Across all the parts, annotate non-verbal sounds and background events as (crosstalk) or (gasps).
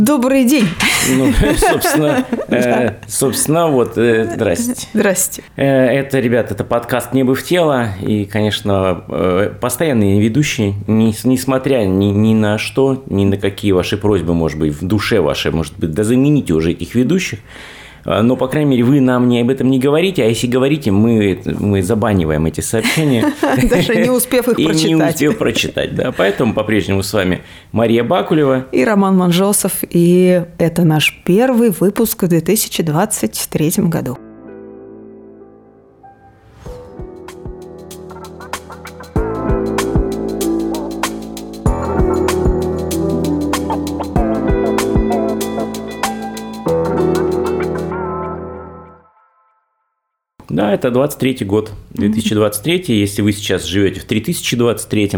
Добрый день. Ну, (laughs) собственно, э, собственно, вот, э, здрасте. Здрасте. Э, это, ребят, это подкаст «Небо в тело», и, конечно, э, постоянные ведущие, не, несмотря ни, ни на что, ни на какие ваши просьбы, может быть, в душе вашей, может быть, да замените уже этих ведущих, но, по крайней мере, вы нам не об этом не говорите, а если говорите, мы, мы забаниваем эти сообщения. (laughs) Даже не успев их прочитать. И не успев прочитать, да. Поэтому по-прежнему с вами Мария Бакулева. И Роман Манжосов. И это наш первый выпуск в 2023 году. Да, это 23 год, 2023. Mm-hmm. Если вы сейчас живете в 3023,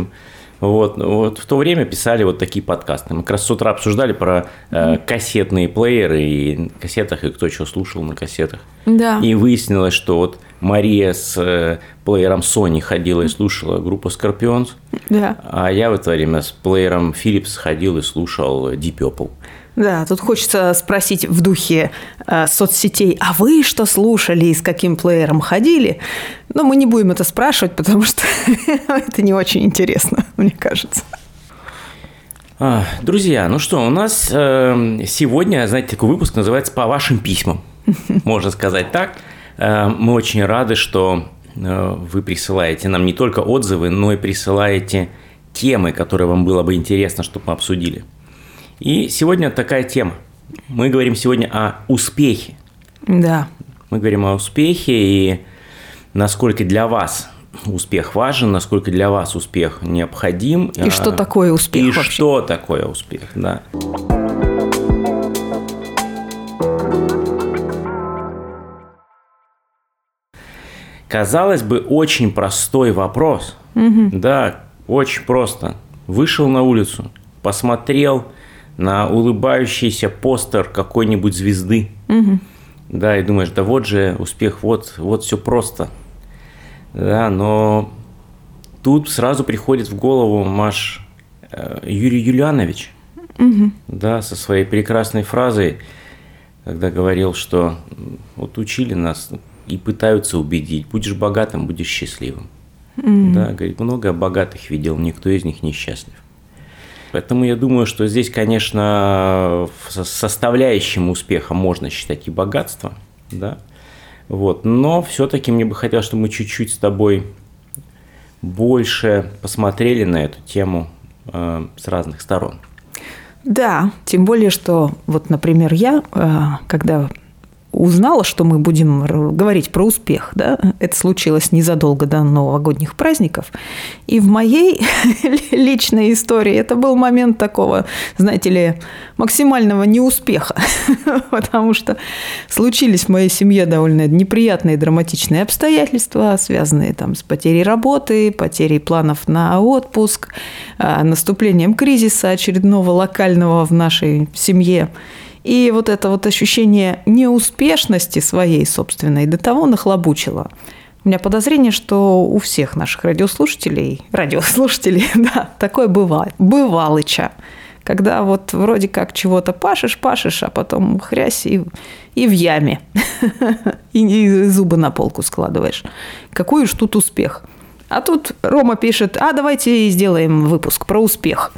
вот, вот в то время писали вот такие подкасты. Мы как раз с утра обсуждали про э, кассетные плееры и кассетах, и кто что слушал на кассетах. Да. И выяснилось, что вот Мария с э, плеером Sony ходила и слушала группу Scorpions. Да. А я в это время с плеером Philips ходил и слушал Deep Purple. Да, тут хочется спросить в духе э, соцсетей, а вы что слушали и с каким плеером ходили? Но мы не будем это спрашивать, потому что (laughs) это не очень интересно, мне кажется. А, друзья, ну что, у нас э, сегодня, знаете, такой выпуск называется «По вашим письмам», (laughs) можно сказать так. Э, мы очень рады, что э, вы присылаете нам не только отзывы, но и присылаете темы, которые вам было бы интересно, чтобы мы обсудили. И сегодня такая тема. Мы говорим сегодня о успехе. Да. Мы говорим о успехе и насколько для вас успех важен, насколько для вас успех необходим. И а, что такое успех И вообще? что такое успех, да. Казалось бы, очень простой вопрос. Угу. Да, очень просто. Вышел на улицу, посмотрел – на улыбающийся постер какой-нибудь звезды. Угу. Да, и думаешь, да вот же успех, вот, вот все просто. Да, но тут сразу приходит в голову Маш э, Юрий Юлианович, угу. да, со своей прекрасной фразой, когда говорил, что вот учили нас и пытаются убедить, будешь богатым, будешь счастливым. Mm. Да, говорит, много богатых видел, никто из них не счастлив. Поэтому я думаю, что здесь, конечно, составляющим успеха можно считать и богатство, да, вот, но все-таки мне бы хотелось, чтобы мы чуть-чуть с тобой больше посмотрели на эту тему э, с разных сторон. Да, тем более, что вот, например, я, э, когда узнала, что мы будем говорить про успех. Да? Это случилось незадолго до новогодних праздников. И в моей (laughs) личной истории это был момент такого, знаете ли, максимального неуспеха. (laughs) Потому что случились в моей семье довольно неприятные драматичные обстоятельства, связанные там, с потерей работы, потерей планов на отпуск, а, наступлением кризиса очередного локального в нашей семье. И вот это вот ощущение неуспешности своей собственной до того нахлобучило. У меня подозрение, что у всех наших радиослушателей, радиослушателей, (laughs) да, такое бывает, бывалыча. Когда вот вроде как чего-то пашешь, пашешь, а потом хрясь и, и в яме. (laughs) И, и зубы на полку складываешь. Какой уж тут успех. А тут Рома пишет, а давайте сделаем выпуск про успех.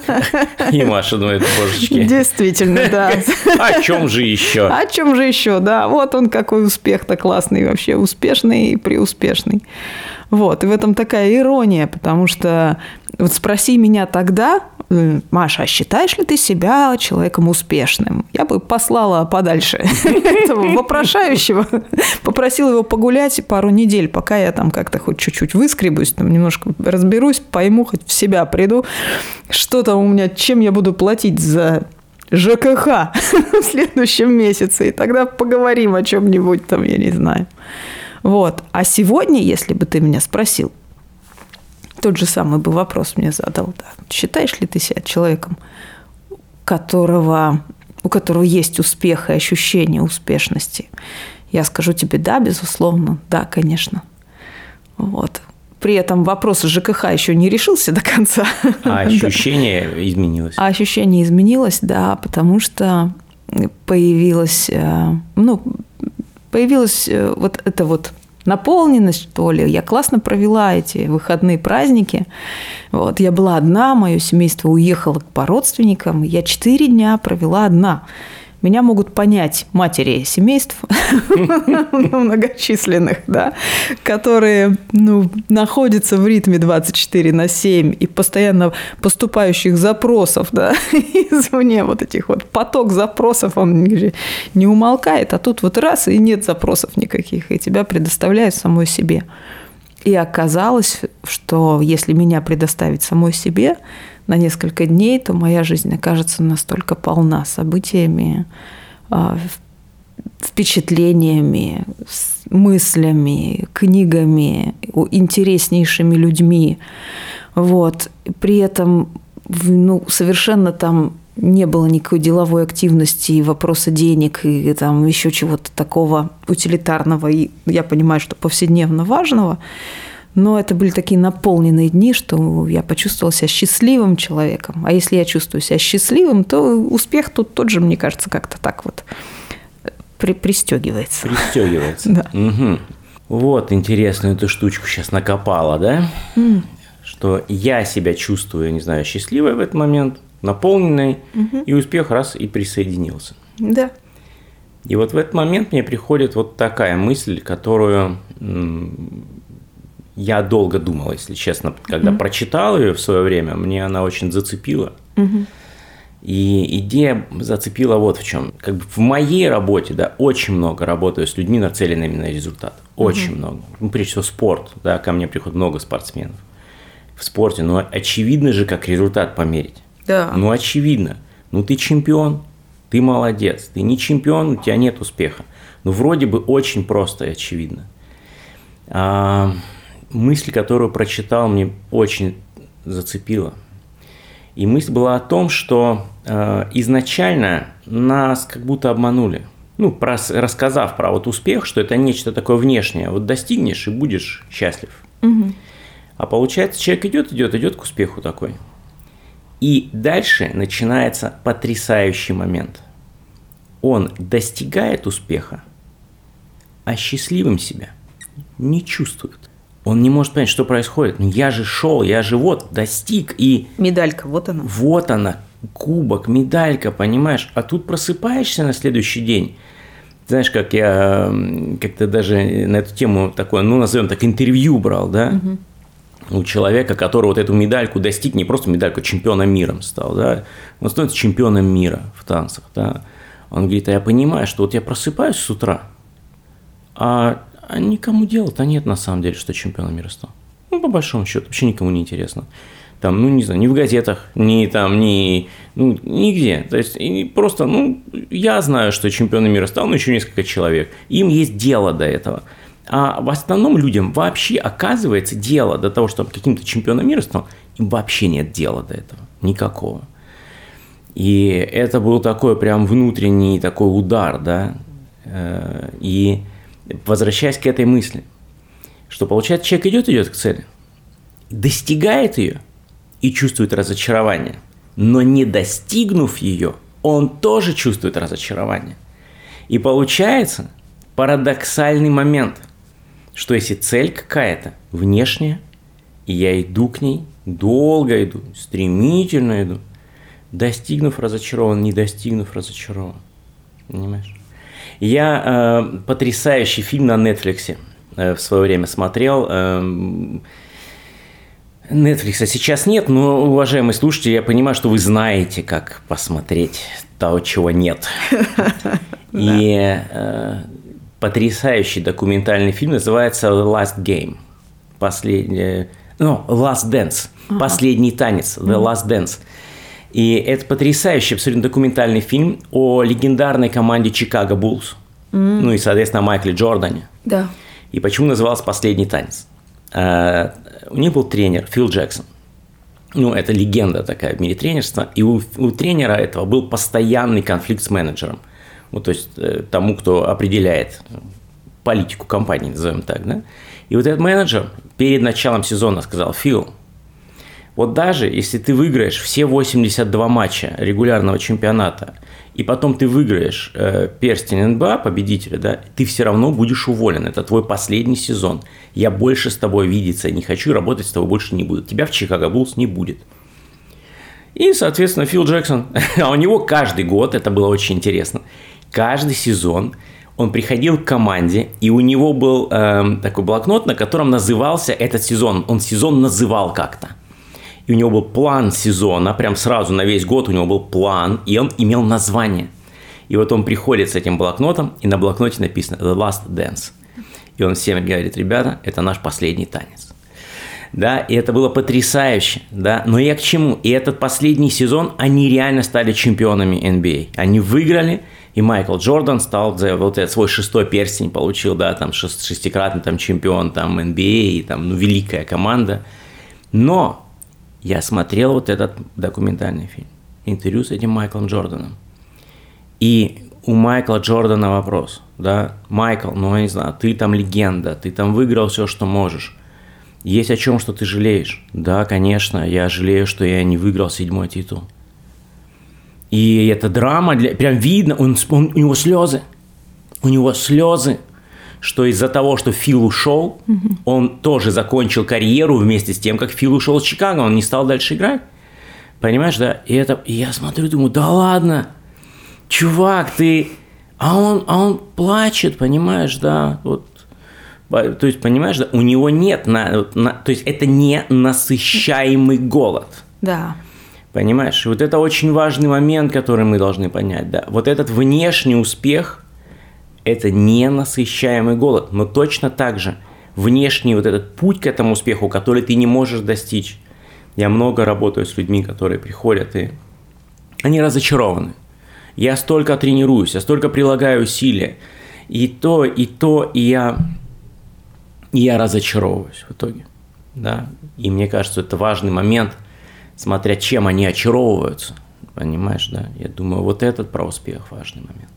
(laughs) И Маша думает, божечки. Действительно, да. (laughs) О чем же еще? О чем же еще, да. Вот он какой успех-то классный вообще, успешный и преуспешный. Вот, и в этом такая ирония, потому что вот спроси меня тогда, Маша, а считаешь ли ты себя человеком успешным? Я бы послала подальше (laughs) этого вопрошающего, попросила его погулять пару недель, пока я там как-то хоть чуть-чуть выскребусь, там немножко разберусь, пойму, хоть в себя приду, что там у меня, чем я буду платить за ЖКХ (laughs) в следующем месяце, и тогда поговорим о чем-нибудь там, я не знаю. Вот. А сегодня, если бы ты меня спросил, тот же самый бы вопрос мне задал. Да. Считаешь ли ты себя человеком, которого, у которого есть успех и ощущение успешности? Я скажу тебе, да, безусловно, да, конечно. Вот. при этом вопрос ЖКХ еще не решился до конца. А (laughs) ощущение изменилось? А ощущение изменилось, да, потому что появилась, э, ну, появилась э, вот эта вот наполненность, что ли. Я классно провела эти выходные праздники. Вот, я была одна, мое семейство уехало по родственникам. Я четыре дня провела одна. Меня могут понять матери семейств (laughs) многочисленных, да, которые ну, находятся в ритме 24 на 7 и постоянно поступающих запросов да, (laughs) извне, вот этих вот поток запросов, он не умолкает, а тут вот раз и нет запросов никаких, и тебя предоставляют самой себе. И оказалось, что если меня предоставить самой себе, на несколько дней, то моя жизнь окажется настолько полна событиями, а, впечатлениями, мыслями, книгами, интереснейшими людьми. Вот. При этом ну, совершенно там не было никакой деловой активности и вопроса денег и там еще чего-то такого утилитарного и я понимаю, что повседневно важного. Но это были такие наполненные дни, что я почувствовала себя счастливым человеком. А если я чувствую себя счастливым, то успех тут тот же, мне кажется, как-то так вот при пристегивается. Пристегивается. (laughs) Да. Угу. Вот интересную эту штучку сейчас накопала, да? Mm. Что я себя чувствую, не знаю, счастливой в этот момент, наполненной, и успех раз и присоединился. Да. И вот в этот момент мне приходит вот такая мысль, которую я долго думал, если честно, когда mm-hmm. прочитал ее в свое время, мне она очень зацепила. Mm-hmm. И идея зацепила вот в чем. Как бы в моей работе, да, очень много работаю с людьми, нацеленными на результат. Очень mm-hmm. много. Ну, прежде всего, спорт. Да, ко мне приходит много спортсменов в спорте. Но очевидно же, как результат померить. Да. Ну, очевидно. Ну, ты чемпион, ты молодец. Ты не чемпион, у тебя нет успеха. Ну, вроде бы очень просто и очевидно. А, мысль, которую прочитал, мне очень зацепила. И мысль была о том, что э, изначально нас как будто обманули. Ну, про, рассказав про вот успех, что это нечто такое внешнее. Вот достигнешь и будешь счастлив. Угу. А получается, человек идет, идет, идет к успеху такой. И дальше начинается потрясающий момент. Он достигает успеха, а счастливым себя не чувствует он не может понять, что происходит. Ну, я же шел, я же вот достиг и... Медалька, вот она. Вот она, кубок, медалька, понимаешь? А тут просыпаешься на следующий день. Знаешь, как я как-то даже на эту тему такое, ну, назовем так, интервью брал, да? Угу. У человека, который вот эту медальку достиг, не просто медальку, а чемпионом мира стал, да? Он становится чемпионом мира в танцах, да? Он говорит, а я понимаю, что вот я просыпаюсь с утра, а а никому дела-то нет на самом деле, что чемпионом мира стал. Ну, по большому счету, вообще никому не интересно. Там, ну, не знаю, ни в газетах, ни там, ни, ну, нигде. То есть, просто, ну, я знаю, что чемпионом мира стал, но еще несколько человек. Им есть дело до этого. А в основном людям вообще оказывается дело до того, чтобы каким-то чемпионом мира стал, им вообще нет дела до этого. Никакого. И это был такой прям внутренний такой удар, да. Э, и возвращаясь к этой мысли, что получается человек идет, идет к цели, достигает ее и чувствует разочарование, но не достигнув ее, он тоже чувствует разочарование. И получается парадоксальный момент, что если цель какая-то внешняя, и я иду к ней, долго иду, стремительно иду, достигнув разочарован, не достигнув разочарован. Понимаешь? Я э, потрясающий фильм на Netflix э, в свое время смотрел. Э, Netflix сейчас нет, но, уважаемые слушатели, я понимаю, что вы знаете, как посмотреть того, чего нет. (laughs) И э, потрясающий документальный фильм называется Last Game. Последний, ну, Last Dance. Последний танец. The Last Dance. И это потрясающий абсолютно документальный фильм о легендарной команде Чикаго Буллс. Mm. Ну и, соответственно, о Майкле Джордане. Да. И почему назывался «Последний танец»? Uh, у них был тренер Фил Джексон. Ну, это легенда такая в мире тренерства. И у, у тренера этого был постоянный конфликт с менеджером. Ну, то есть э, тому, кто определяет политику компании, назовем так, да. И вот этот менеджер перед началом сезона сказал, Фил, вот даже если ты выиграешь все 82 матча регулярного чемпионата, и потом ты выиграешь э, перстень НБА, победителя, да, ты все равно будешь уволен. Это твой последний сезон. Я больше с тобой видеться не хочу, работать с тобой больше не буду. Тебя в Чикаго Буллс не будет. И, соответственно, Фил Джексон, (laughs) а у него каждый год, это было очень интересно, каждый сезон он приходил к команде, и у него был э, такой блокнот, на котором назывался этот сезон. Он сезон называл как-то. И у него был план сезона, прям сразу на весь год у него был план, и он имел название. И вот он приходит с этим блокнотом, и на блокноте написано «The Last Dance». И он всем говорит, ребята, это наш последний танец да, и это было потрясающе, да, но я к чему? И этот последний сезон они реально стали чемпионами NBA. А. Они выиграли, и Майкл Джордан стал за вот этот свой шестой перстень получил, да, там шестикратный там чемпион там NBA, а и там, ну, великая команда. Но я смотрел вот этот документальный фильм, интервью с этим Майклом Джорданом. И у Майкла Джордана вопрос, да, Майкл, ну я не знаю, ты там легенда, ты там выиграл все, что можешь. Есть о чем, что ты жалеешь? Да, конечно, я жалею, что я не выиграл седьмой титул. И это драма, для... прям видно, он, он, у него слезы. У него слезы, что из-за того, что Фил ушел, угу. он тоже закончил карьеру вместе с тем, как Фил ушел из Чикаго, он не стал дальше играть. Понимаешь, да? И это, и я смотрю, думаю, да ладно, чувак, ты... А он, а он плачет, понимаешь, да? Вот то есть, понимаешь, да, у него нет, на, на, то есть это не насыщаемый голод. Да. Понимаешь? Вот это очень важный момент, который мы должны понять. Да. Вот этот внешний успех – это не насыщаемый голод. Но точно так же внешний вот этот путь к этому успеху, который ты не можешь достичь. Я много работаю с людьми, которые приходят и они разочарованы. Я столько тренируюсь, я столько прилагаю усилия. И то, и то, и я и я разочаровываюсь в итоге. Да? И мне кажется, это важный момент, смотря чем они очаровываются. Понимаешь, да? Я думаю, вот этот про успех важный момент.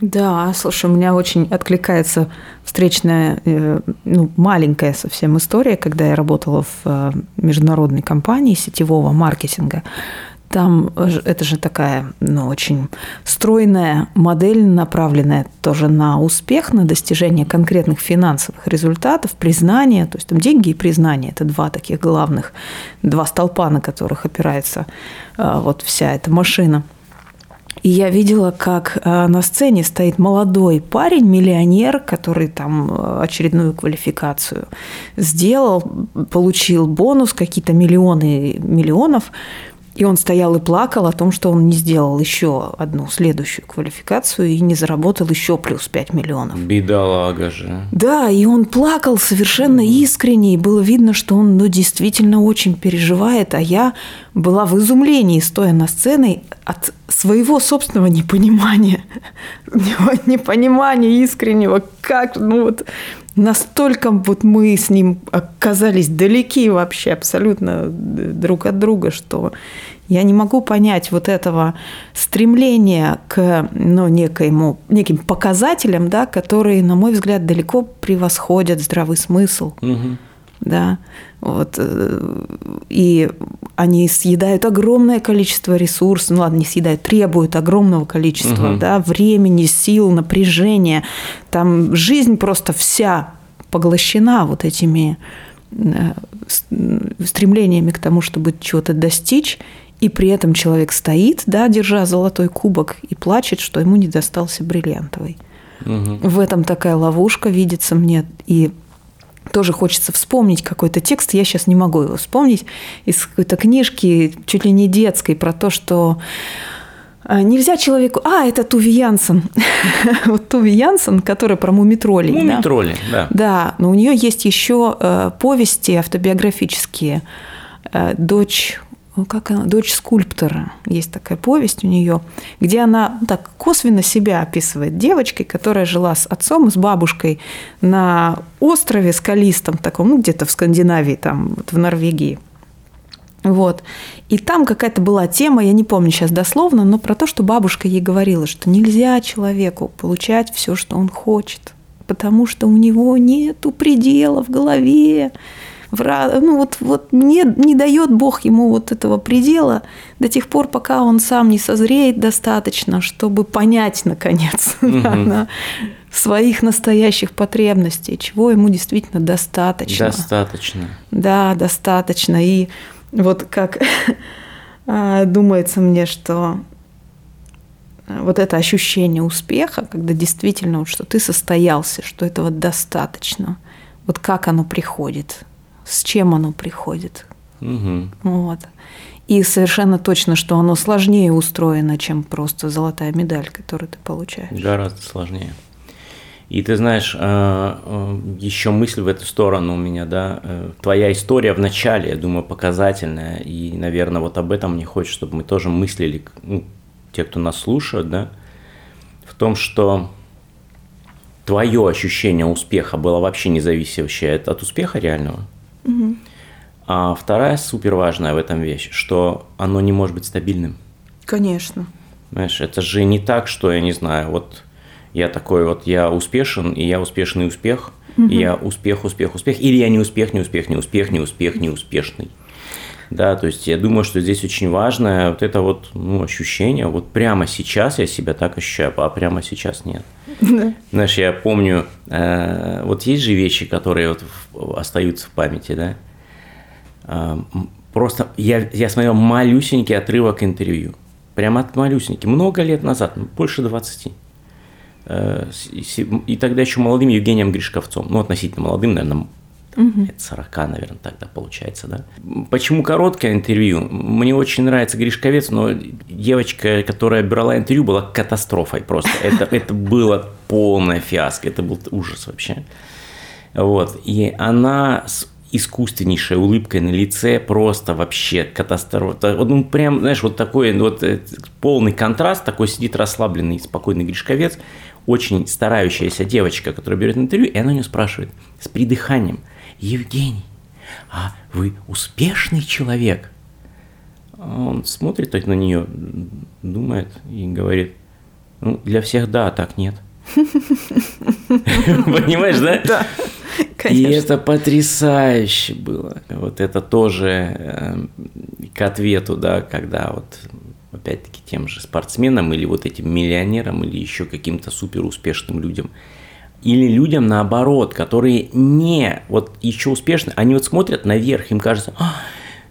Да, слушай, у меня очень откликается встречная, э, ну, маленькая совсем история, когда я работала в э, международной компании сетевого маркетинга. Там это же такая, ну, очень стройная модель, направленная тоже на успех, на достижение конкретных финансовых результатов, признание, то есть там деньги и признание – это два таких главных, два столпа, на которых опирается а, вот вся эта машина. И я видела, как а, на сцене стоит молодой парень, миллионер, который там а, очередную квалификацию сделал, получил бонус, какие-то миллионы миллионов, и он стоял и плакал о том, что он не сделал еще одну следующую квалификацию и не заработал еще плюс 5 миллионов. Бедолага же. Да, и он плакал совершенно искренне, и было видно, что он ну, действительно очень переживает, а я была в изумлении, стоя на сцене от своего собственного непонимания, (laughs) непонимания искреннего, как, ну вот, настолько вот мы с ним оказались далеки вообще абсолютно друг от друга, что я не могу понять вот этого стремления к ну, некоему, неким показателям, да, которые, на мой взгляд, далеко превосходят здравый смысл. Угу. Да, вот, э, и они съедают огромное количество ресурсов, ну ладно, не съедают, требуют огромного количества угу. да, времени, сил, напряжения. Там жизнь просто вся поглощена вот этими э, стремлениями к тому, чтобы чего-то достичь, и при этом человек стоит, да, держа золотой кубок, и плачет, что ему не достался бриллиантовый. Угу. В этом такая ловушка видится мне. И тоже хочется вспомнить какой-то текст, я сейчас не могу его вспомнить, из какой-то книжки, чуть ли не детской, про то, что а, Нельзя человеку... А, это Туви Янсен. (laughs) вот Туви Янсен, которая про мумитролей. Мумитроли, да. да. Да, но у нее есть еще э, повести автобиографические. Э, дочь как она, дочь скульптора, есть такая повесть у нее, где она так косвенно себя описывает девочкой, которая жила с отцом и с бабушкой на острове скалистом таком, ну где-то в Скандинавии, там вот в Норвегии. Вот. И там какая-то была тема, я не помню сейчас дословно, но про то, что бабушка ей говорила, что нельзя человеку получать все, что он хочет. потому что у него нету предела в голове. Ну вот, вот не, не дает Бог ему вот этого предела до тех пор, пока он сам не созреет достаточно, чтобы понять, наконец, (laughs) угу. своих настоящих потребностей, чего ему действительно достаточно. Достаточно. Да, достаточно. И вот как (laughs) а, думается мне, что вот это ощущение успеха, когда действительно, вот, что ты состоялся, что этого достаточно, вот как оно приходит, с чем оно приходит. Угу. Вот. И совершенно точно, что оно сложнее устроено, чем просто золотая медаль, которую ты получаешь. Гораздо сложнее. И ты знаешь, э, э, еще мысль в эту сторону у меня, да, э, твоя история в начале, я думаю, показательная, и, наверное, вот об этом мне хочется, чтобы мы тоже мыслили, ну, те, кто нас слушают, да, в том, что твое ощущение успеха было вообще не зависящее от успеха реального. Угу. А вторая супер важная в этом вещь, что оно не может быть стабильным. Конечно. Знаешь, это же не так, что я не знаю, вот я такой вот, я успешен, и я успешный успех, угу. и я успех, успех, успех, или я не успех, не успех, не успех, не успех, не успешный. Да, то есть я думаю, что здесь очень важно вот это вот ну, ощущение, вот прямо сейчас я себя так ощущаю, а прямо сейчас нет. Да. Знаешь, я помню, э, вот есть же вещи, которые вот в, остаются в памяти, да. Э, просто я, я смотрел малюсенький отрывок интервью, прямо от малюсенький, много лет назад, ну, больше 20. Э, и тогда еще молодым Евгением Гришковцом, ну, относительно молодым, наверное, Угу. Это 40, наверное, тогда получается, да. Почему короткое интервью? Мне очень нравится Гришковец, но девочка, которая брала интервью, была катастрофой просто. Это, это было полная фиаско, это был ужас вообще. Вот. И она с искусственнейшей улыбкой на лице, просто вообще катастрофа. Ну, прям, знаешь, вот такой вот э, полный контраст, такой сидит расслабленный, спокойный Гришковец, очень старающаяся девочка, которая берет интервью, и она у нее спрашивает с придыханием – Евгений, а вы успешный человек? Он смотрит на нее, думает и говорит, ну, для всех да, а так нет. (laughs) Понимаешь, да? Да. Конечно. И это потрясающе было. Вот это тоже э, к ответу, да, когда вот опять-таки тем же спортсменам или вот этим миллионерам или еще каким-то супер успешным людям – или людям наоборот, которые не вот еще успешны, они вот смотрят наверх, им кажется, а,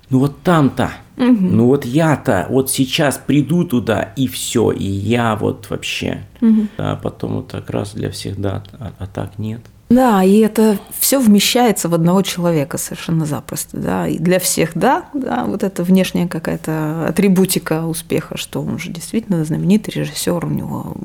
ну вот там-то, угу. ну вот я-то вот сейчас приду туда и все, и я вот вообще. Угу. А потом вот так раз для всех да, а, а так нет. Да, и это все вмещается в одного человека совершенно запросто, да. И для всех, да, да, вот это внешняя какая-то атрибутика успеха, что он же действительно знаменитый режиссер, у него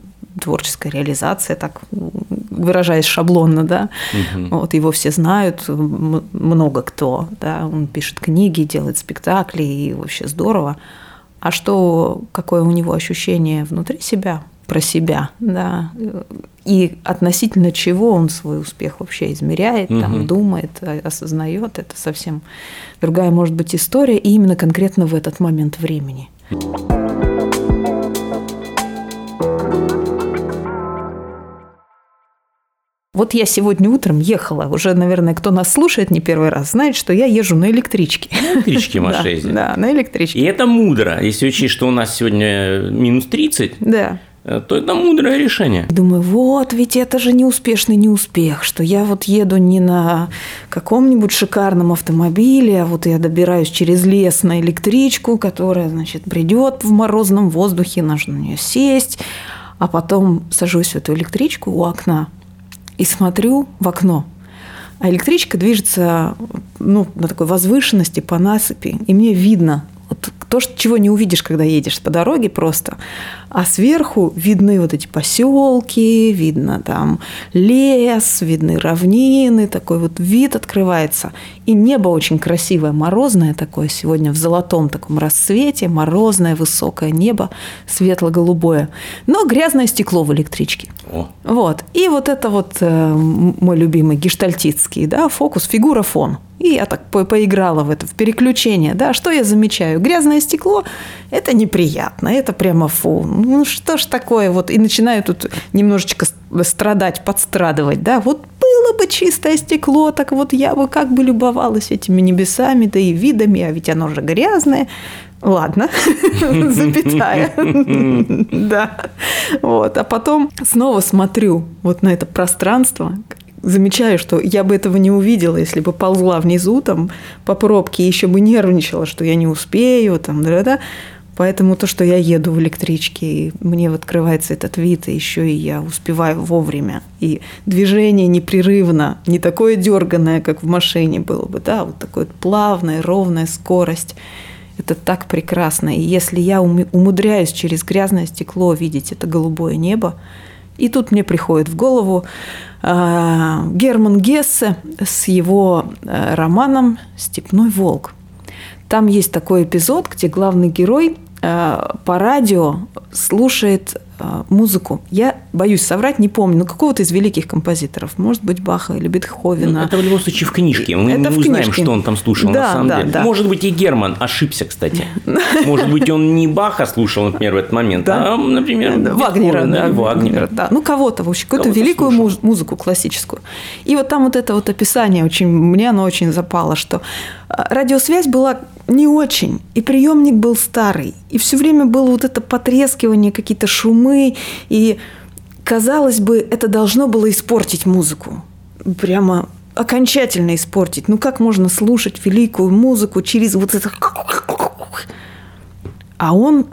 творческая реализация, так выражаясь шаблонно, да, угу. вот его все знают, много кто, да, он пишет книги, делает спектакли, и вообще здорово. А что, какое у него ощущение внутри себя, про себя, да, и относительно чего он свой успех вообще измеряет, угу. там, думает, осознает, это совсем другая может быть история, и именно конкретно в этот момент времени. Вот я сегодня утром ехала, уже, наверное, кто нас слушает не первый раз, знает, что я езжу на электричке. На электричке (laughs) Маша Да, на электричке. И это мудро, если учесть, что у нас сегодня минус 30. Да то это мудрое решение. Думаю, вот, ведь это же неуспешный неуспех, что я вот еду не на каком-нибудь шикарном автомобиле, а вот я добираюсь через лес на электричку, которая, значит, придет в морозном воздухе, нужно на нее сесть, а потом сажусь в эту электричку у окна, и смотрю в окно. А электричка движется ну, на такой возвышенности по насыпи, и мне видно вот то, чего не увидишь, когда едешь по дороге просто. А сверху видны вот эти поселки, видно там лес, видны равнины, такой вот вид открывается. И небо очень красивое, морозное такое сегодня в золотом таком рассвете, морозное, высокое небо, светло-голубое, но грязное стекло в электричке. О. Вот. И вот это вот э, мой любимый гештальтицкий, да, фокус, фигура, фон. И я так по поиграла в это, в переключение. Да, что я замечаю? Грязное стекло – это неприятно, это прямо фу. Ну что ж такое вот? И начинаю тут немножечко страдать, подстрадывать. Да, вот было бы чистое стекло, так вот я бы как бы любовалась этими небесами, да и видами, а ведь оно же грязное. Ладно, (laughs) запятая. (laughs) Да. Вот. А потом снова смотрю вот на это пространство, замечаю, что я бы этого не увидела, если бы ползла внизу там по пробке, еще бы нервничала, что я не успею, там, да, да. Поэтому то, что я еду в электричке, и мне открывается этот вид, и еще и я успеваю вовремя. И движение непрерывно, не такое дерганное, как в машине было бы, да, вот такое плавная, ровная скорость. Это так прекрасно. И если я умудряюсь через грязное стекло видеть это голубое небо, и тут мне приходит в голову Герман Гессе с его э, романом «Степной волк». Там есть такой эпизод, где главный герой э, по радио слушает музыку. Я боюсь соврать, не помню, но какого-то из великих композиторов, может быть, Баха или Бетховена. Ну, это в любом случае в книжке. Мы это не узнаем, книжке. что он там слушал да, на самом да, деле. Да. Может быть, и Герман ошибся, кстати. (laughs) Может быть, он не Баха слушал, например, в этот момент, да. а, например, Вагнера. Да, Вагнера. Да. Ну, кого-то, в общем, какую-то великую слушал. музыку классическую. И вот там вот это вот описание, очень, мне оно очень запало, что а, радиосвязь была не очень, и приемник был старый, и все время было вот это потрескивание, какие-то шумы, и казалось бы, это должно было испортить музыку, прямо окончательно испортить. Ну как можно слушать великую музыку через вот это... А он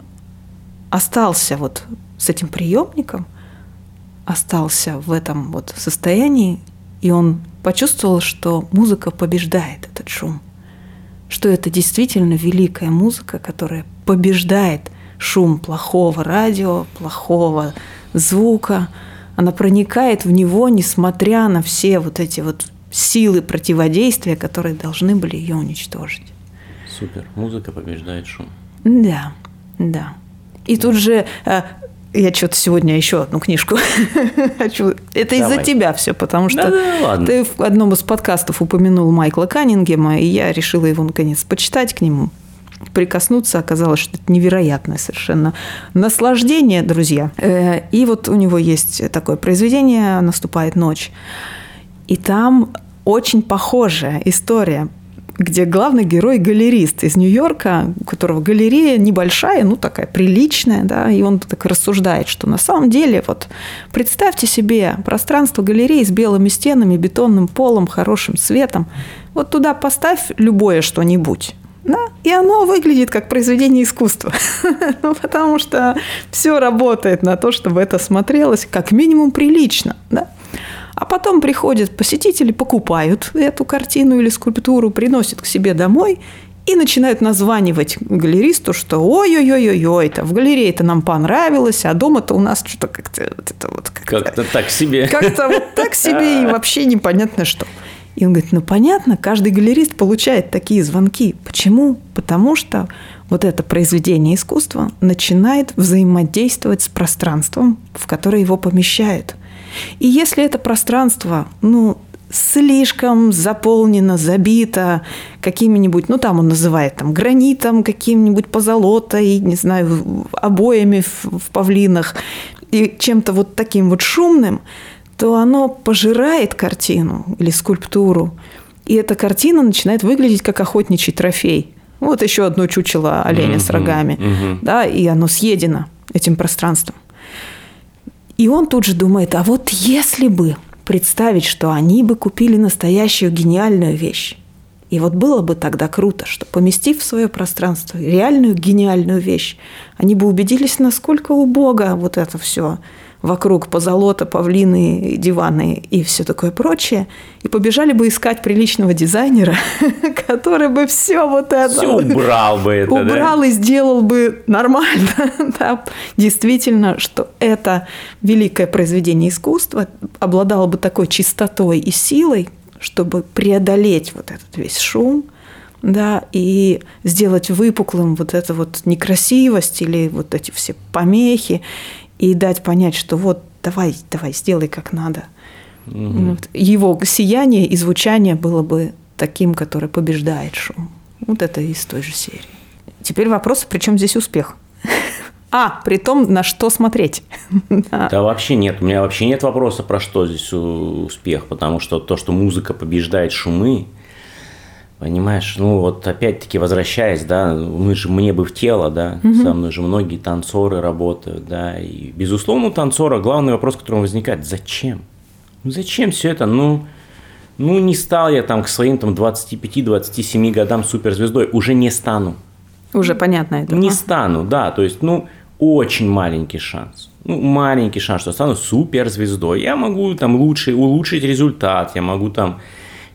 остался вот с этим приемником, остался в этом вот состоянии, и он почувствовал, что музыка побеждает этот шум что это действительно великая музыка, которая побеждает шум плохого радио, плохого звука. Она проникает в него, несмотря на все вот эти вот силы противодействия, которые должны были ее уничтожить. Супер. Музыка побеждает шум. Да, да. И тут же э, я что-то сегодня еще одну книжку (laughs) хочу. Это из-за тебя все, потому что ты в одном из подкастов упомянул Майкла Каннингема, и я решила его наконец почитать к нему прикоснуться, оказалось, что это невероятное совершенно наслаждение, друзья. Э, и вот у него есть такое произведение «Наступает ночь». И там очень похожая история где главный герой галерист из Нью-Йорка, у которого галерея небольшая, ну такая приличная, да, и он так рассуждает, что на самом деле вот представьте себе пространство галереи с белыми стенами, бетонным полом, хорошим светом, вот туда поставь любое что-нибудь, да, и оно выглядит как произведение искусства, (laughs) ну, потому что все работает на то, чтобы это смотрелось как минимум прилично, да. А потом приходят посетители, покупают эту картину или скульптуру, приносят к себе домой и начинают названивать галеристу, что ой-ой-ой-ой, это в галерее-то нам понравилось, а дома-то у нас что-то как-то вот это вот как-то, как-то так себе. Как-то вот так себе и вообще непонятно что. И он говорит, ну понятно, каждый галерист получает такие звонки. Почему? Потому что вот это произведение искусства начинает взаимодействовать с пространством, в которое его помещают – и если это пространство, ну, слишком заполнено, забито какими-нибудь, ну там он называет там гранитом, каким-нибудь позолотой, не знаю, обоями в, в павлинах и чем-то вот таким вот шумным, то оно пожирает картину или скульптуру, и эта картина начинает выглядеть как охотничий трофей. Вот еще одно чучело оленя mm-hmm, с рогами, mm-hmm. да, и оно съедено этим пространством. И он тут же думает, а вот если бы представить, что они бы купили настоящую гениальную вещь, и вот было бы тогда круто, что поместив в свое пространство реальную гениальную вещь, они бы убедились, насколько убого вот это все вокруг позолота, павлины, диваны и все такое прочее, и побежали бы искать приличного дизайнера, (laughs) который бы все вот это все убрал бы это, убрал да? и сделал бы нормально, (laughs) да, действительно, что это великое произведение искусства обладало бы такой чистотой и силой, чтобы преодолеть вот этот весь шум, да, и сделать выпуклым вот эту вот некрасивость или вот эти все помехи, и дать понять, что вот давай, давай, сделай как надо. Угу. Вот. Его сияние и звучание было бы таким, который побеждает шум. Вот это из той же серии. Теперь вопрос, при чем здесь успех? А, при том, на что смотреть. (laughs) да. да вообще нет. У меня вообще нет вопроса, про что здесь успех. Потому что то, что музыка побеждает шумы, Понимаешь, ну вот опять-таки возвращаясь, да, мы же мне бы в тело, да, угу. со мной же многие танцоры работают, да, и безусловно у танцора главный вопрос, который возникает, зачем? Ну зачем все это? Ну, ну не стал я там к своим там 25-27 годам суперзвездой, уже не стану. Уже понятно это. Не стану, да, то есть, ну, очень маленький шанс. Ну, маленький шанс, что стану суперзвездой. Я могу там лучше улучшить результат, я могу там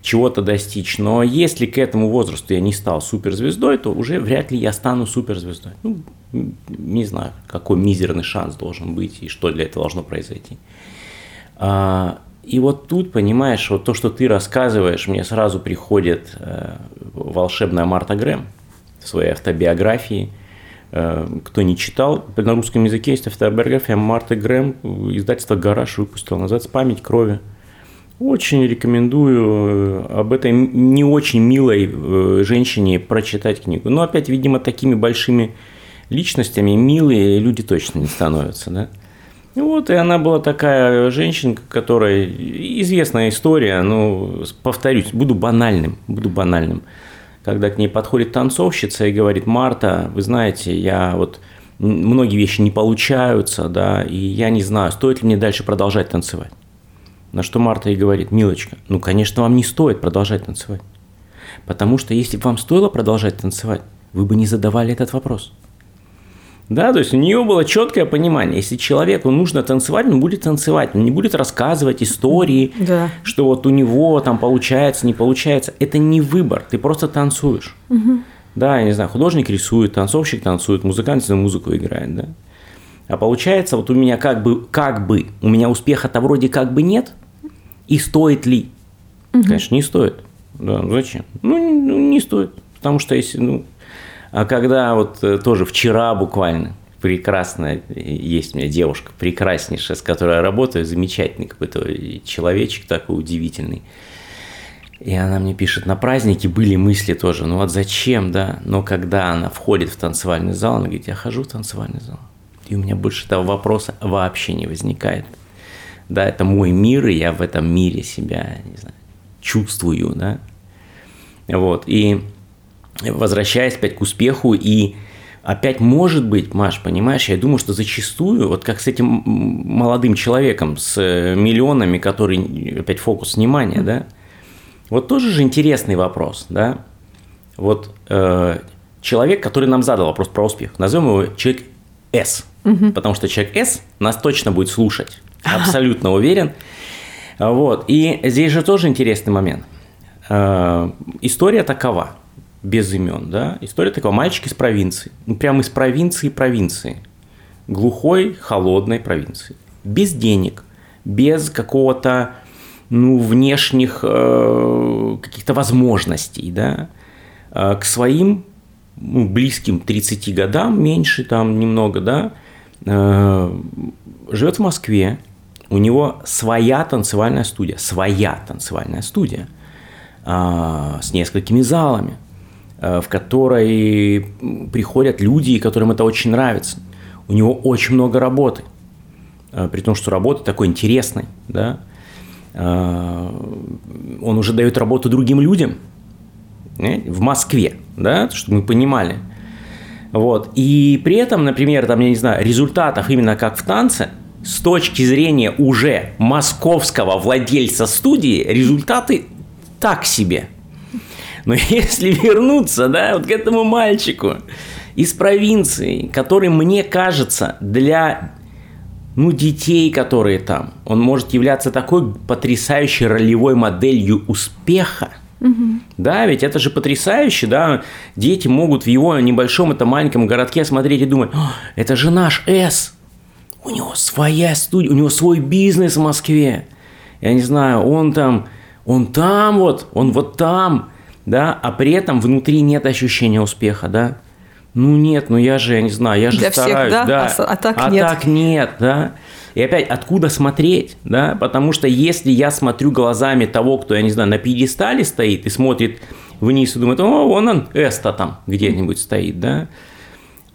чего-то достичь. Но если к этому возрасту я не стал суперзвездой, то уже вряд ли я стану суперзвездой. Ну, не знаю, какой мизерный шанс должен быть и что для этого должно произойти. А, и вот тут, понимаешь, вот то, что ты рассказываешь, мне сразу приходит э, волшебная Марта Грэм в своей автобиографии. Э, кто не читал, на русском языке есть автобиография Марты Грэм, издательство «Гараж» выпустило, называется «Память крови». Очень рекомендую э, об этой не очень милой э, женщине прочитать книгу. Но опять, видимо, такими большими личностями милые люди точно не становятся, да? Вот, и она была такая женщина, которая известная история, ну, повторюсь, буду банальным, буду банальным. Когда к ней подходит танцовщица и говорит, Марта, вы знаете, я вот многие вещи не получаются, да, и я не знаю, стоит ли мне дальше продолжать танцевать. На что Марта и говорит, милочка, ну, конечно, вам не стоит продолжать танцевать. Потому что если бы вам стоило продолжать танцевать, вы бы не задавали этот вопрос. Да, то есть у нее было четкое понимание, если человеку нужно танцевать, он будет танцевать, он не будет рассказывать истории, да. что вот у него там получается, не получается. Это не выбор, ты просто танцуешь. Угу. Да, я не знаю, художник рисует, танцовщик танцует, музыкант на музыку играет, да. А получается, вот у меня как бы, как бы, у меня успеха-то вроде как бы нет, и стоит ли? Угу. Конечно, не стоит. Да, зачем? Ну, ну, не стоит. Потому что если, ну, а когда вот э, тоже вчера буквально прекрасная, есть у меня девушка прекраснейшая, с которой я работаю, замечательный какой-то человечек такой удивительный. И она мне пишет, на празднике были мысли тоже, ну вот зачем, да? Но когда она входит в танцевальный зал, она говорит, я хожу в танцевальный зал. И у меня больше этого вопроса вообще не возникает. Да, это мой мир, и я в этом мире себя, не знаю, чувствую, да. Вот, и возвращаясь опять к успеху, и опять может быть, Маш, понимаешь, я думаю, что зачастую, вот как с этим молодым человеком, с миллионами, который, опять фокус внимания, да, вот тоже же интересный вопрос, да, вот э, человек, который нам задал вопрос про успех, назовем его человек S, угу. потому что человек S нас точно будет слушать, (laughs) абсолютно уверен. Вот. И здесь же тоже интересный момент. Э, история такова, без имен, да? История такова, мальчик из провинции, ну, прямо из провинции провинции, глухой, холодной провинции, без денег, без какого-то ну, внешних э, каких-то возможностей, да, э, к своим ну, близким 30 годам, меньше там немного, да, э, живет в Москве, у него своя танцевальная студия, своя танцевальная студия э, с несколькими залами, э, в которой приходят люди, которым это очень нравится. У него очень много работы, э, при том, что работа такой интересной, да, э, он уже дает работу другим людям э, в Москве, да, чтобы мы понимали. Вот. И при этом, например, там, я не знаю, результатов именно как в танце, с точки зрения уже московского владельца студии, результаты так себе. Но (laughs) если вернуться, да, вот к этому мальчику из провинции, который, мне кажется, для ну, детей, которые там, он может являться такой потрясающей ролевой моделью успеха – Угу. Да, ведь это же потрясающе, да. Дети могут в его небольшом, это маленьком городке смотреть и думать, это же наш С. У него своя студия, у него свой бизнес в Москве. Я не знаю, он там, он там вот, он вот там, да, а при этом внутри нет ощущения успеха, да. ну нет, ну я же, я не знаю, я же Для стараюсь, всех, да? да. А, а так а нет. так нет, да. И опять, откуда смотреть, да? Потому что если я смотрю глазами того, кто, я не знаю, на пьедестале стоит и смотрит вниз и думает, о, вон он, Эста там где-нибудь стоит, да?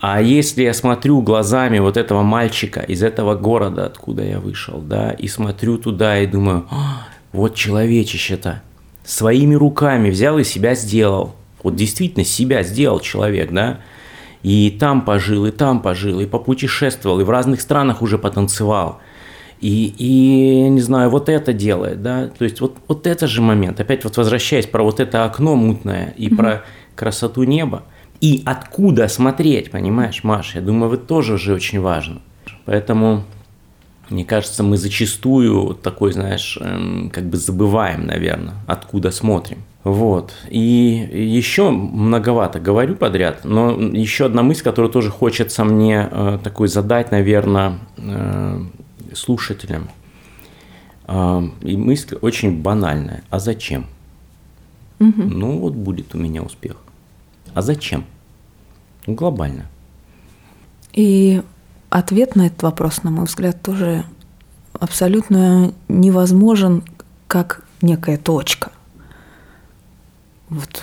А если я смотрю глазами вот этого мальчика из этого города, откуда я вышел, да, и смотрю туда и думаю, «А, вот человечище-то, своими руками взял и себя сделал. Вот действительно себя сделал человек, да, и там пожил, и там пожил, и попутешествовал, и в разных странах уже потанцевал. И, и не знаю, вот это делает, да, то есть вот, вот это же момент, опять вот возвращаясь про вот это окно мутное и mm-hmm. про красоту неба, и откуда смотреть, понимаешь, Маша, я думаю, это тоже уже очень важно. Поэтому, мне кажется, мы зачастую такой, знаешь, эм, как бы забываем, наверное, откуда смотрим. Вот. И еще многовато говорю подряд, но еще одна мысль, которую тоже хочется мне э, такой задать, наверное, э, слушателям. Э, и мысль очень банальная. А зачем? Угу. Ну вот будет у меня успех. А зачем? Ну, глобально. И ответ на этот вопрос, на мой взгляд, тоже абсолютно невозможен как некая точка. Вот,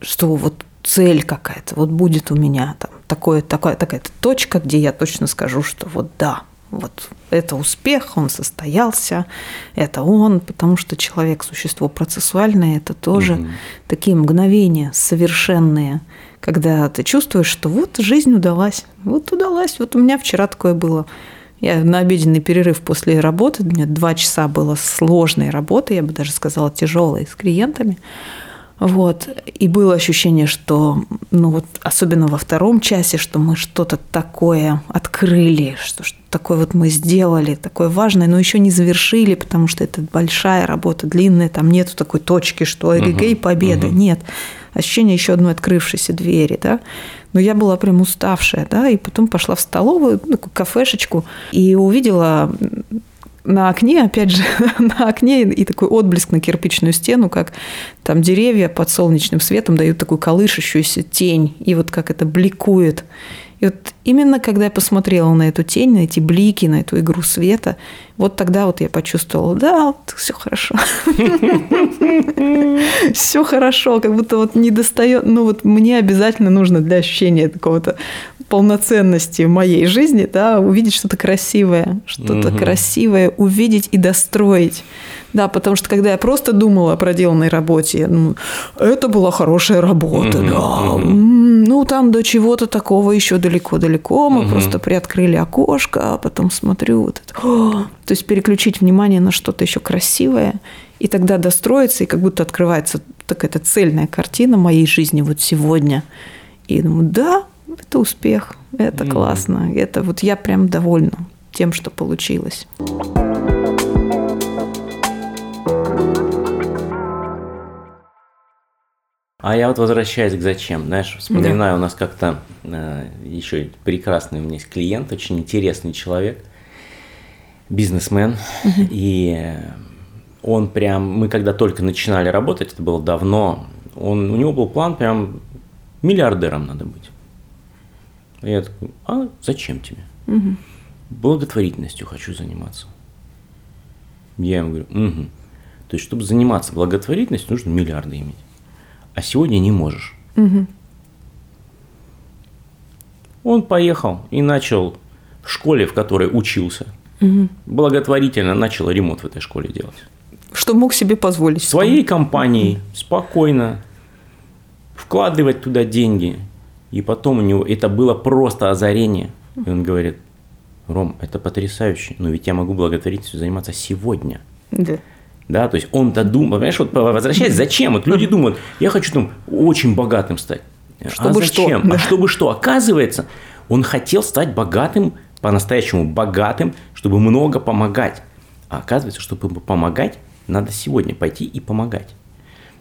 что вот цель какая-то, вот будет у меня там такое, такая, такая-то точка, где я точно скажу, что вот да, вот это успех, он состоялся, это он, потому что человек существо процессуальное, это тоже угу. такие мгновения совершенные, когда ты чувствуешь, что вот жизнь удалась, вот удалась, вот у меня вчера такое было. Я на обеденный перерыв после работы, у меня два часа было сложной работы, я бы даже сказала тяжелой с клиентами. Вот. И было ощущение, что, ну вот, особенно во втором часе, что мы что-то такое открыли, что что такое вот мы сделали, такое важное, но еще не завершили, потому что это большая работа, длинная, там нету такой точки, что эгегей, победа, uh-huh. нет. Ощущение еще одной открывшейся двери, да. Но я была прям уставшая, да, и потом пошла в столовую, ну, такую кафешечку, и увидела на окне, опять же, (laughs) на окне и такой отблеск на кирпичную стену, как там деревья под солнечным светом дают такую колышущуюся тень, и вот как это бликует. И вот именно когда я посмотрела на эту тень, на эти блики, на эту игру света, вот тогда вот я почувствовала, да, вот все хорошо. (laughs) Все хорошо, как будто вот не достает, ну вот мне обязательно нужно для ощущения какого-то полноценности моей жизни, да, увидеть что-то красивое, что-то угу. красивое, увидеть и достроить. Да, потому что когда я просто думала о проделанной работе, ну, это была хорошая работа, угу, да. Угу. Ну, там до чего-то такого еще далеко-далеко. Мы угу. просто приоткрыли окошко, а потом смотрю вот это. О! (gasps) То есть переключить внимание на что-то еще красивое, и тогда достроиться, и как будто открывается такая-то цельная картина моей жизни вот сегодня. И думаю, да, это успех, это mm классно, это вот я прям довольна тем, что получилось. А я вот возвращаюсь к зачем, знаешь, вспоминаю, да. у нас как-то э, еще прекрасный у меня есть клиент, очень интересный человек, бизнесмен, угу. и он прям, мы когда только начинали работать, это было давно, он, у него был план прям миллиардером надо быть. И я такой, а зачем тебе? Угу. Благотворительностью хочу заниматься. Я ему говорю, угу. То есть, чтобы заниматься благотворительностью, нужно миллиарды иметь. А сегодня не можешь. Угу. Он поехал и начал в школе, в которой учился, угу. благотворительно начал ремонт в этой школе делать. Что мог себе позволить? Своей компанией спокойно вкладывать туда деньги, и потом у него это было просто озарение. И он говорит, Ром, это потрясающе, но ведь я могу благотворительностью заниматься сегодня. Да. Да, то есть он-то думал, понимаешь, вот возвращаясь, зачем? Вот люди думают, я хочу там очень богатым стать. А чтобы а зачем? Что? А чтобы что? Оказывается, он хотел стать богатым, по-настоящему богатым, чтобы много помогать. А оказывается, чтобы помогать, надо сегодня пойти и помогать.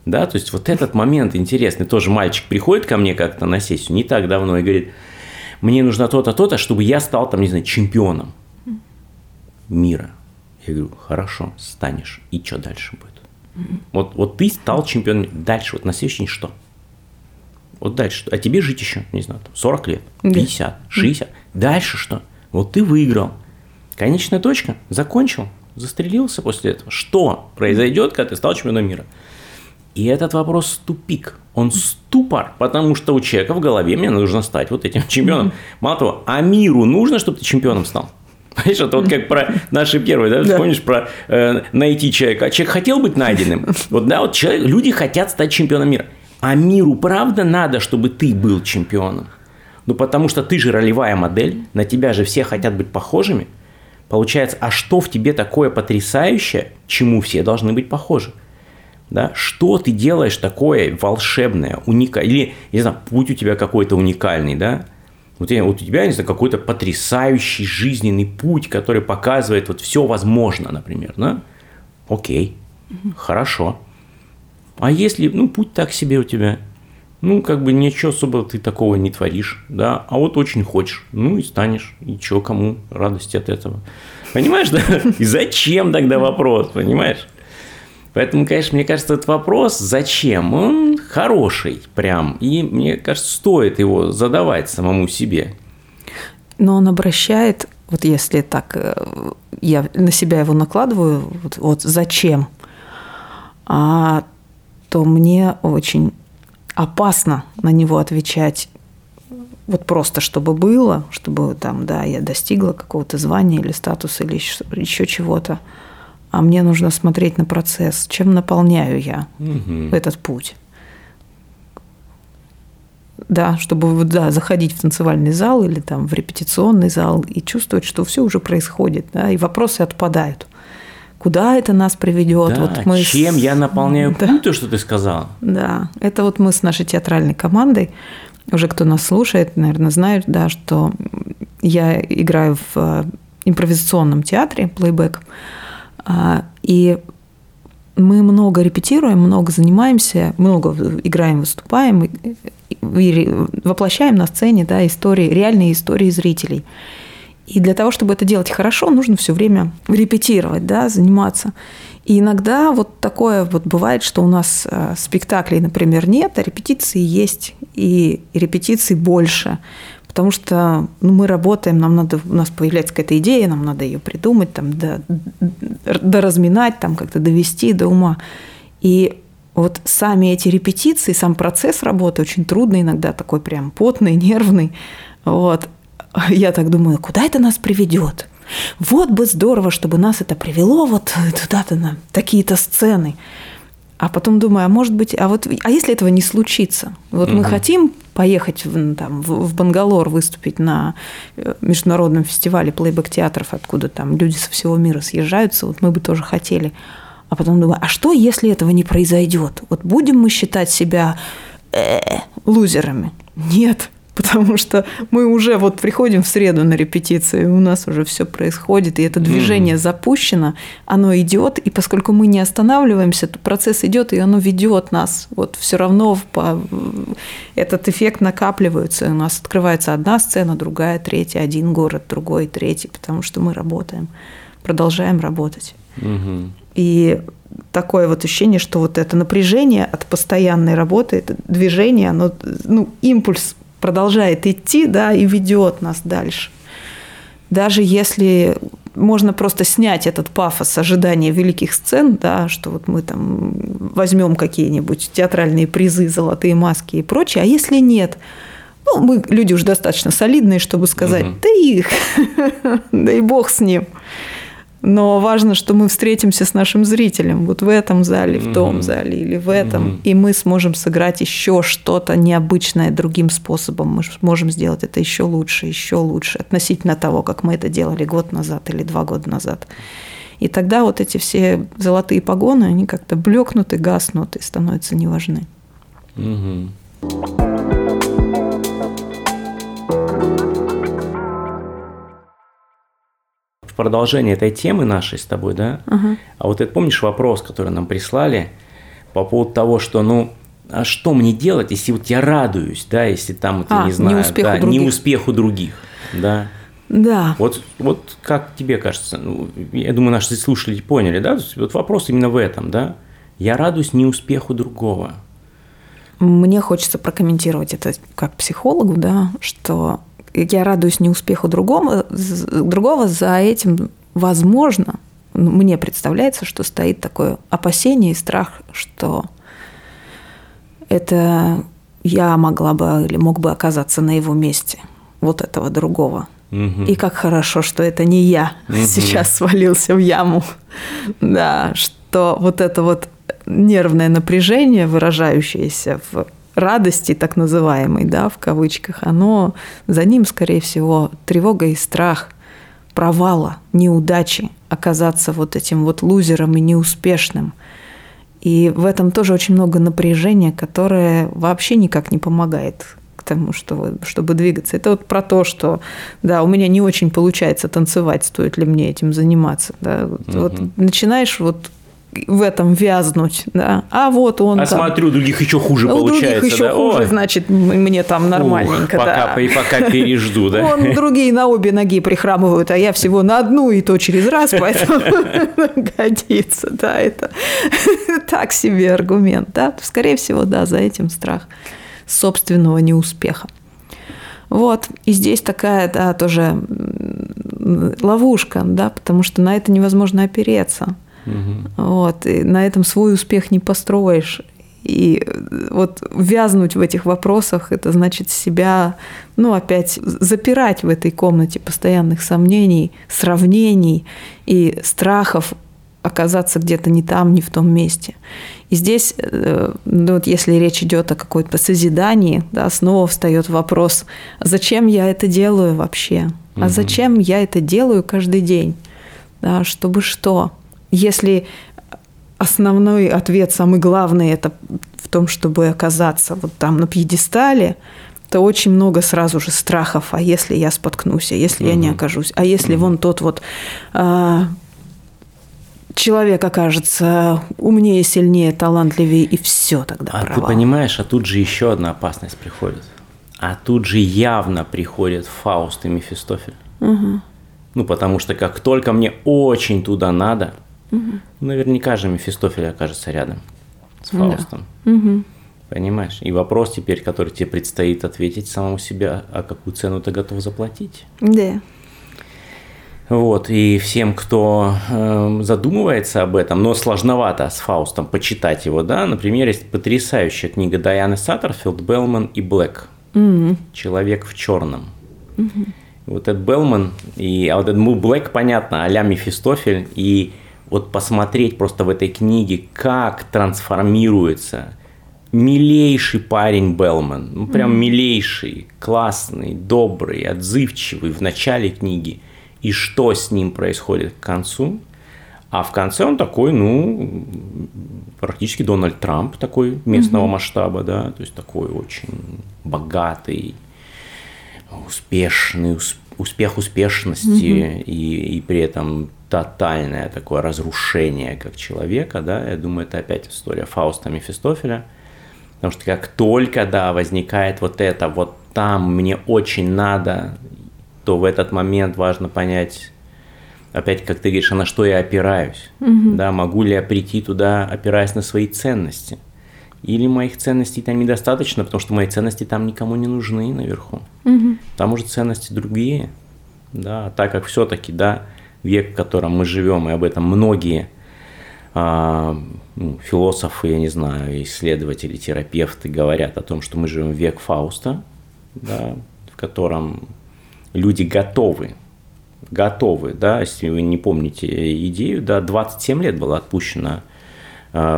Да, то есть вот этот момент интересный. Тоже мальчик приходит ко мне как-то на сессию не так давно и говорит, мне нужно то-то, то-то, чтобы я стал там, не знаю, чемпионом мира. Я говорю, хорошо, станешь. И что дальше будет? Вот, вот ты стал чемпионом. Дальше, вот на следующий день что? Вот дальше что? А тебе жить еще, не знаю, там, 40 лет, 50, 60. Дальше что? Вот ты выиграл. Конечная точка. Закончил. Застрелился после этого. Что произойдет, когда ты стал чемпионом мира? И этот вопрос тупик. Он ступор, потому что у человека в голове мне нужно стать вот этим чемпионом. Мало того, а миру нужно, чтобы ты чемпионом стал. Понимаешь, это вот как про наши первые, да, да. помнишь про э, найти человека. А человек хотел быть найденным. Вот, да, вот человек, люди хотят стать чемпионом мира. А миру правда надо, чтобы ты был чемпионом? Ну, потому что ты же ролевая модель, на тебя же все хотят быть похожими. Получается, а что в тебе такое потрясающее, чему все должны быть похожи? Да? Что ты делаешь такое волшебное, уникальное? Или, не знаю, путь у тебя какой-то уникальный, да? Вот, вот у тебя, не знаю, какой-то потрясающий жизненный путь, который показывает вот все возможно, например, да? Окей, хорошо. А если, ну, путь так себе у тебя, ну, как бы ничего особо ты такого не творишь, да, а вот очень хочешь, ну и станешь, и чего, кому радости от этого. Понимаешь, да? И зачем тогда вопрос, понимаешь? Поэтому, конечно, мне кажется, этот вопрос, зачем, он хороший прям. И мне кажется, стоит его задавать самому себе. Но он обращает, вот если так, э, я на себя его накладываю, вот, вот зачем, а, то мне очень опасно на него отвечать вот просто чтобы было, чтобы там, да, я достигла какого-то звания или статуса или еще чего-то а мне нужно смотреть на процесс, чем наполняю я угу. этот путь. Да, чтобы да, заходить в танцевальный зал или там в репетиционный зал и чувствовать, что все уже происходит, да, и вопросы отпадают. Куда это нас приведет? Да, вот мы чем с... я наполняю да. путь, то, что ты сказал? Да, это вот мы с нашей театральной командой, уже кто нас слушает, наверное, знают, да, что я играю в э, импровизационном театре, плейбэк, и мы много репетируем, много занимаемся, много играем, выступаем, и воплощаем на сцене да, истории, реальные истории зрителей. И для того, чтобы это делать хорошо, нужно все время репетировать, да, заниматься. И иногда вот такое вот бывает, что у нас а, спектаклей, например, нет, а репетиции есть, и репетиций больше потому что ну, мы работаем, нам надо, у нас появляется какая-то идея, нам надо ее придумать, там, до, доразминать, там, как-то довести до ума. И вот сами эти репетиции, сам процесс работы очень трудный, иногда такой прям потный, (laughs) нервный. Вот. Я так думаю, куда это нас приведет? Вот бы здорово, чтобы нас это привело вот туда-то на такие-то сцены. А потом думаю, а может быть, а вот, а если этого не случится? Вот угу. мы хотим поехать в, там, в, в Бангалор выступить на э, международном фестивале плейбэк-театров, откуда там люди со всего мира съезжаются, вот мы бы тоже хотели. А потом думаю, а что, если этого не произойдет? Вот будем мы считать себя э, лузерами? Нет потому что мы уже вот приходим в среду на репетиции, у нас уже все происходит, и это движение mm. запущено, оно идет, и поскольку мы не останавливаемся, то процесс идет, и оно ведет нас. Вот все равно по... этот эффект накапливается, у нас открывается одна сцена, другая, третья, один город, другой, третий, потому что мы работаем, продолжаем работать. Mm-hmm. И такое вот ощущение, что вот это напряжение от постоянной работы, это движение, оно, ну, импульс продолжает идти, да, и ведет нас дальше. Даже если можно просто снять этот пафос ожидания великих сцен, да, что вот мы там возьмем какие-нибудь театральные призы, золотые маски и прочее, а если нет, ну, мы люди уже достаточно солидные, чтобы сказать, угу. да их, (laughs) да и бог с ним. Но важно, что мы встретимся с нашим зрителем вот в этом зале, в том зале или в этом, mm и мы сможем сыграть еще что-то необычное другим способом. Мы сможем сделать это еще лучше, еще лучше относительно того, как мы это делали год назад или два года назад. И тогда вот эти все золотые погоны, они как-то блекнут и гаснут и становятся неважны. mm продолжение этой темы нашей с тобой, да? Угу. А вот это помнишь вопрос, который нам прислали по поводу того, что, ну, а что мне делать, если вот я радуюсь, да, если там, вот, а, не знаю, не успеху, да, других. не успеху других, да? Да. Вот, вот как тебе кажется, ну, я думаю, наши слушатели поняли, да? Вот вопрос именно в этом, да? Я радуюсь не успеху другого. мне хочется прокомментировать это как психологу, да, что я радуюсь не успеху другому, другого, за этим, возможно, мне представляется, что стоит такое опасение и страх, что это я могла бы или мог бы оказаться на его месте, вот этого другого. Угу. И как хорошо, что это не я угу. сейчас свалился в яму. Да, что вот это вот нервное напряжение, выражающееся в радости, так называемой, да, в кавычках, оно за ним, скорее всего, тревога и страх провала, неудачи, оказаться вот этим вот лузером и неуспешным. И в этом тоже очень много напряжения, которое вообще никак не помогает к тому, что, чтобы двигаться. Это вот про то, что, да, у меня не очень получается танцевать, стоит ли мне этим заниматься. Да. Вот, угу. вот начинаешь вот в этом вязнуть, да. А вот он. А там, смотрю, других еще хуже у получается, других еще да? хуже, Ой. значит, мне там нормальненько, Ух, да. Пока, и пока пережду, да. Он (laughs) другие на обе ноги прихрамывают, а я всего на одну и то через раз, (laughs) поэтому (laughs) годится, да, это так себе аргумент, да. Скорее всего, да, за этим страх собственного неуспеха. Вот, и здесь такая, да, тоже ловушка, да, потому что на это невозможно опереться. Угу. Вот, и на этом свой успех не построишь. И вот вязнуть в этих вопросах, это значит себя, ну, опять запирать в этой комнате постоянных сомнений, сравнений и страхов оказаться где-то не там, не в том месте. И здесь, э, ну, вот если речь идет о какой-то созидании, да, снова встает вопрос, зачем я это делаю вообще? А зачем я это делаю каждый день? Да, чтобы что? Если основной ответ, самый главный, это в том, чтобы оказаться вот там на пьедестале, то очень много сразу же страхов. А если я споткнусь, а если угу. я не окажусь, а если угу. вон тот вот а, человек окажется умнее, сильнее, талантливее, и все тогда А провал. ты понимаешь, а тут же еще одна опасность приходит. А тут же явно приходят Фауст и Мефистофель. Угу. Ну, потому что как только мне очень туда надо – Угу. Наверняка же Мефистофель окажется рядом с Фаустом. Да. Угу. Понимаешь? И вопрос теперь, который тебе предстоит ответить самому себе, а какую цену ты готов заплатить? Да. Вот, и всем, кто э, задумывается об этом, но сложновато с Фаустом почитать его, да, например, есть потрясающая книга Дайаны Саттерфилд «Белман и Блэк. Угу. Человек в черном. Угу. Вот этот Белман и а вот этот Блэк, понятно, а-ля Мефистофель, и вот посмотреть просто в этой книге, как трансформируется милейший парень Белман, ну прям mm-hmm. милейший, классный, добрый, отзывчивый в начале книги, и что с ним происходит к концу. А в конце он такой, ну, практически Дональд Трамп такой местного mm-hmm. масштаба, да, то есть такой очень богатый, успешный, успех успешности mm-hmm. и, и при этом тотальное такое разрушение как человека, да, я думаю, это опять история Фауста Мефистофеля, потому что как только, да, возникает вот это, вот там мне очень надо, то в этот момент важно понять, опять, как ты говоришь, а на что я опираюсь, угу. да, могу ли я прийти туда, опираясь на свои ценности, или моих ценностей там недостаточно, потому что мои ценности там никому не нужны наверху, угу. там уже ценности другие, да, так как все-таки, да, век, в котором мы живем, и об этом многие а, ну, философы, я не знаю, исследователи, терапевты говорят о том, что мы живем в век Фауста, да, в котором люди готовы, готовы, да, если вы не помните идею, да, 27 лет было отпущено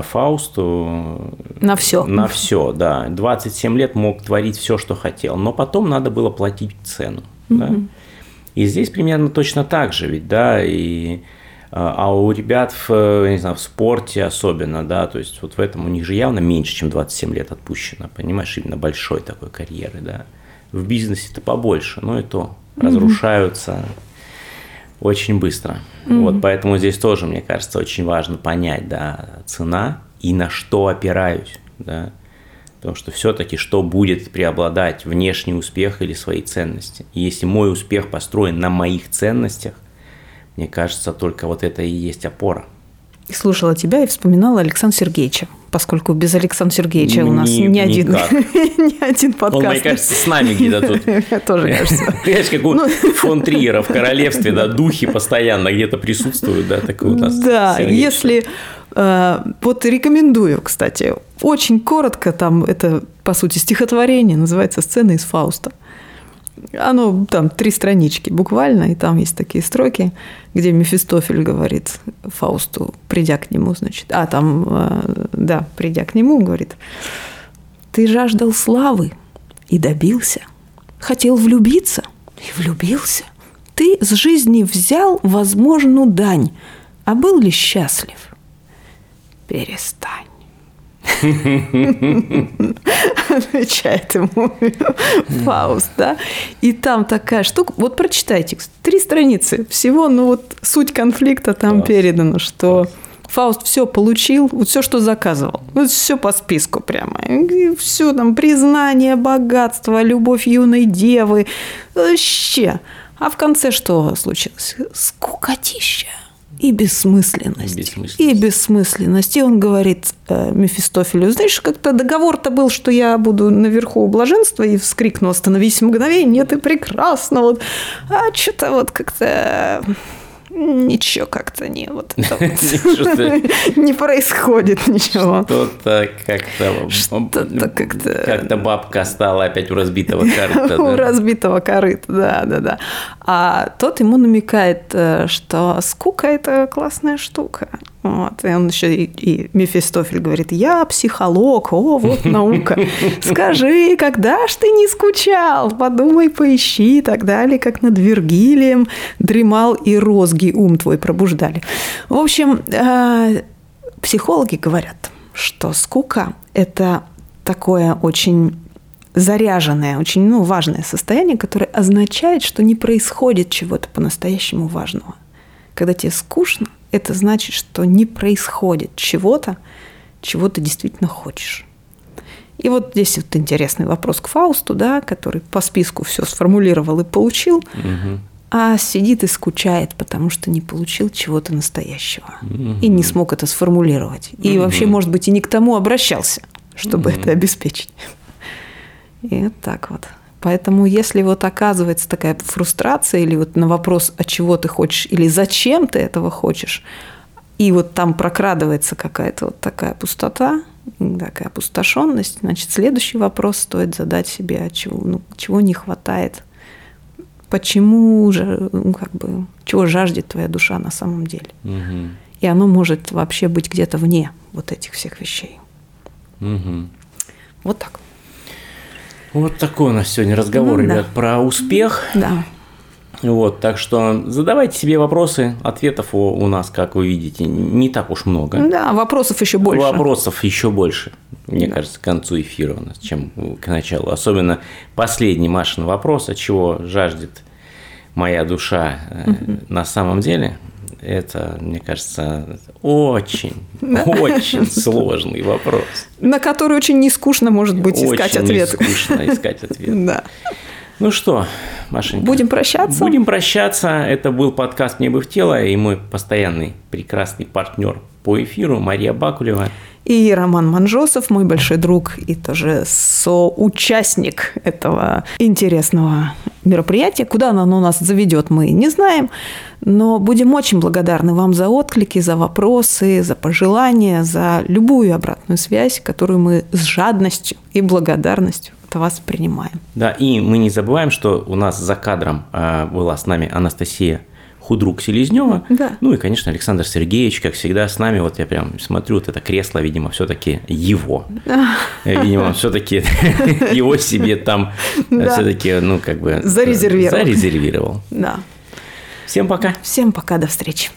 Фаусту на все. На все, да. 27 лет мог творить все, что хотел, но потом надо было платить цену. Mm-hmm. Да? И здесь примерно точно так же, ведь, да, и а, а у ребят в, не знаю, в спорте особенно, да, то есть вот в этом у них же явно меньше, чем 27 лет отпущено, понимаешь, именно большой такой карьеры, да. В бизнесе-то побольше, но и то разрушаются очень быстро. Mm-hmm. Вот, поэтому здесь тоже, мне кажется, очень важно понять, да, цена и на что опираюсь, да. Потому что все-таки что будет преобладать, внешний успех или свои ценности. И если мой успех построен на моих ценностях, мне кажется, только вот это и есть опора. Слушала тебя и вспоминала Александра Сергеевича поскольку без Александра Сергеевича у нас ни, один, (laughs) ни один подкаст. Он, мне кажется, с нами где-то тут. (laughs) Тоже кажется. (laughs) Знаешь, как у ну. фон Триера в королевстве, да, духи постоянно где-то присутствуют, да, такой у нас. Да, если... Э, вот рекомендую, кстати, очень коротко, там это, по сути, стихотворение, называется «Сцена из Фауста». Оно там три странички буквально, и там есть такие строки, где Мефистофель говорит Фаусту, придя к нему, значит, а там, э, да, придя к нему, говорит, ты жаждал славы и добился, хотел влюбиться и влюбился. Ты с жизни взял возможную дань, а был ли счастлив? Перестань. Отвечает ему (laughs) Фауст, да. И там такая штука. Вот прочитайте, три страницы. Всего, ну вот суть конфликта там передана, что Фауст все получил, вот все, что заказывал. Вот все по списку прямо. И все там, признание, богатство, любовь юной девы. Вообще. А в конце что случилось? Скукотища и бессмысленность. бессмысленность. И бессмысленность. И он говорит э, Мефистофелю, знаешь, как-то договор-то был, что я буду наверху блаженства, и вскрикнул, остановись мгновение, ты прекрасно. Вот. А что-то вот как-то ничего как-то не вот (laughs) (laughs) не происходит ничего. Что-то как-то что-то как-то как-то бабка стала опять у разбитого корыта. (laughs) У разбитого корыта, да, да, да. А тот ему намекает, э, что скука это классная штука. Вот. И он еще и, и Мефистофель говорит, я психолог, о, вот (laughs) наука. Скажи, когда ж ты не скучал? Подумай, поищи и так далее, как над Вергилием дремал и розги ум твой пробуждали. В общем, э, психологи говорят, что скука – это такое очень заряженное, очень ну, важное состояние, которое означает, что не происходит чего-то по-настоящему важного. Когда тебе скучно, это значит, что не происходит чего-то, чего ты действительно хочешь. И вот здесь вот интересный вопрос к Фаусту, да, который по списку все сформулировал и получил, угу. а сидит и скучает, потому что не получил чего-то настоящего угу. и не смог это сформулировать. И угу. вообще, может быть, и не к тому обращался, чтобы угу. это обеспечить. И вот так вот. Поэтому если вот оказывается такая фрустрация или вот на вопрос, а чего ты хочешь или зачем ты этого хочешь, и вот там прокрадывается какая-то вот такая пустота, такая опустошенность, значит, следующий вопрос стоит задать себе, а чего, ну, чего не хватает, почему же, ну, как бы, чего жаждет твоя душа на самом деле. Угу. И оно может вообще быть где-то вне вот этих всех вещей. Угу. Вот так. Вот такой у нас сегодня разговор, ну, ребят, да. про успех. Да. Вот, так что задавайте себе вопросы, ответов у, у нас, как вы видите, не так уж много. Да, вопросов еще больше. Вопросов еще больше, мне да. кажется, к концу эфира у нас, чем к началу. Особенно последний Машин вопрос, от чего жаждет моя душа угу. на самом деле это, мне кажется, очень, очень сложный вопрос. На который очень нескучно, может быть, искать ответ. Очень нескучно искать ответ. Да. Ну что, Машенька. Будем прощаться. Будем прощаться. Это был подкаст «Мне бы в тело» и мой постоянный прекрасный партнер по эфиру Мария Бакулева. И Роман Манжосов, мой большой друг и тоже соучастник этого интересного мероприятия. Куда оно нас заведет, мы не знаем. Но будем очень благодарны вам за отклики, за вопросы, за пожелания, за любую обратную связь, которую мы с жадностью и благодарностью от вас принимаем. Да, и мы не забываем, что у нас за кадром а, была с нами Анастасия худрук Селезнева. Да. Ну и, конечно, Александр Сергеевич, как всегда, с нами. Вот я прям смотрю, вот это кресло, видимо, все-таки его. (laughs) Видимо, все-таки (laughs) его себе там все-таки, ну, как бы... Зарезервировал. Зарезервировал. Да. Всем пока. Всем пока, до встречи.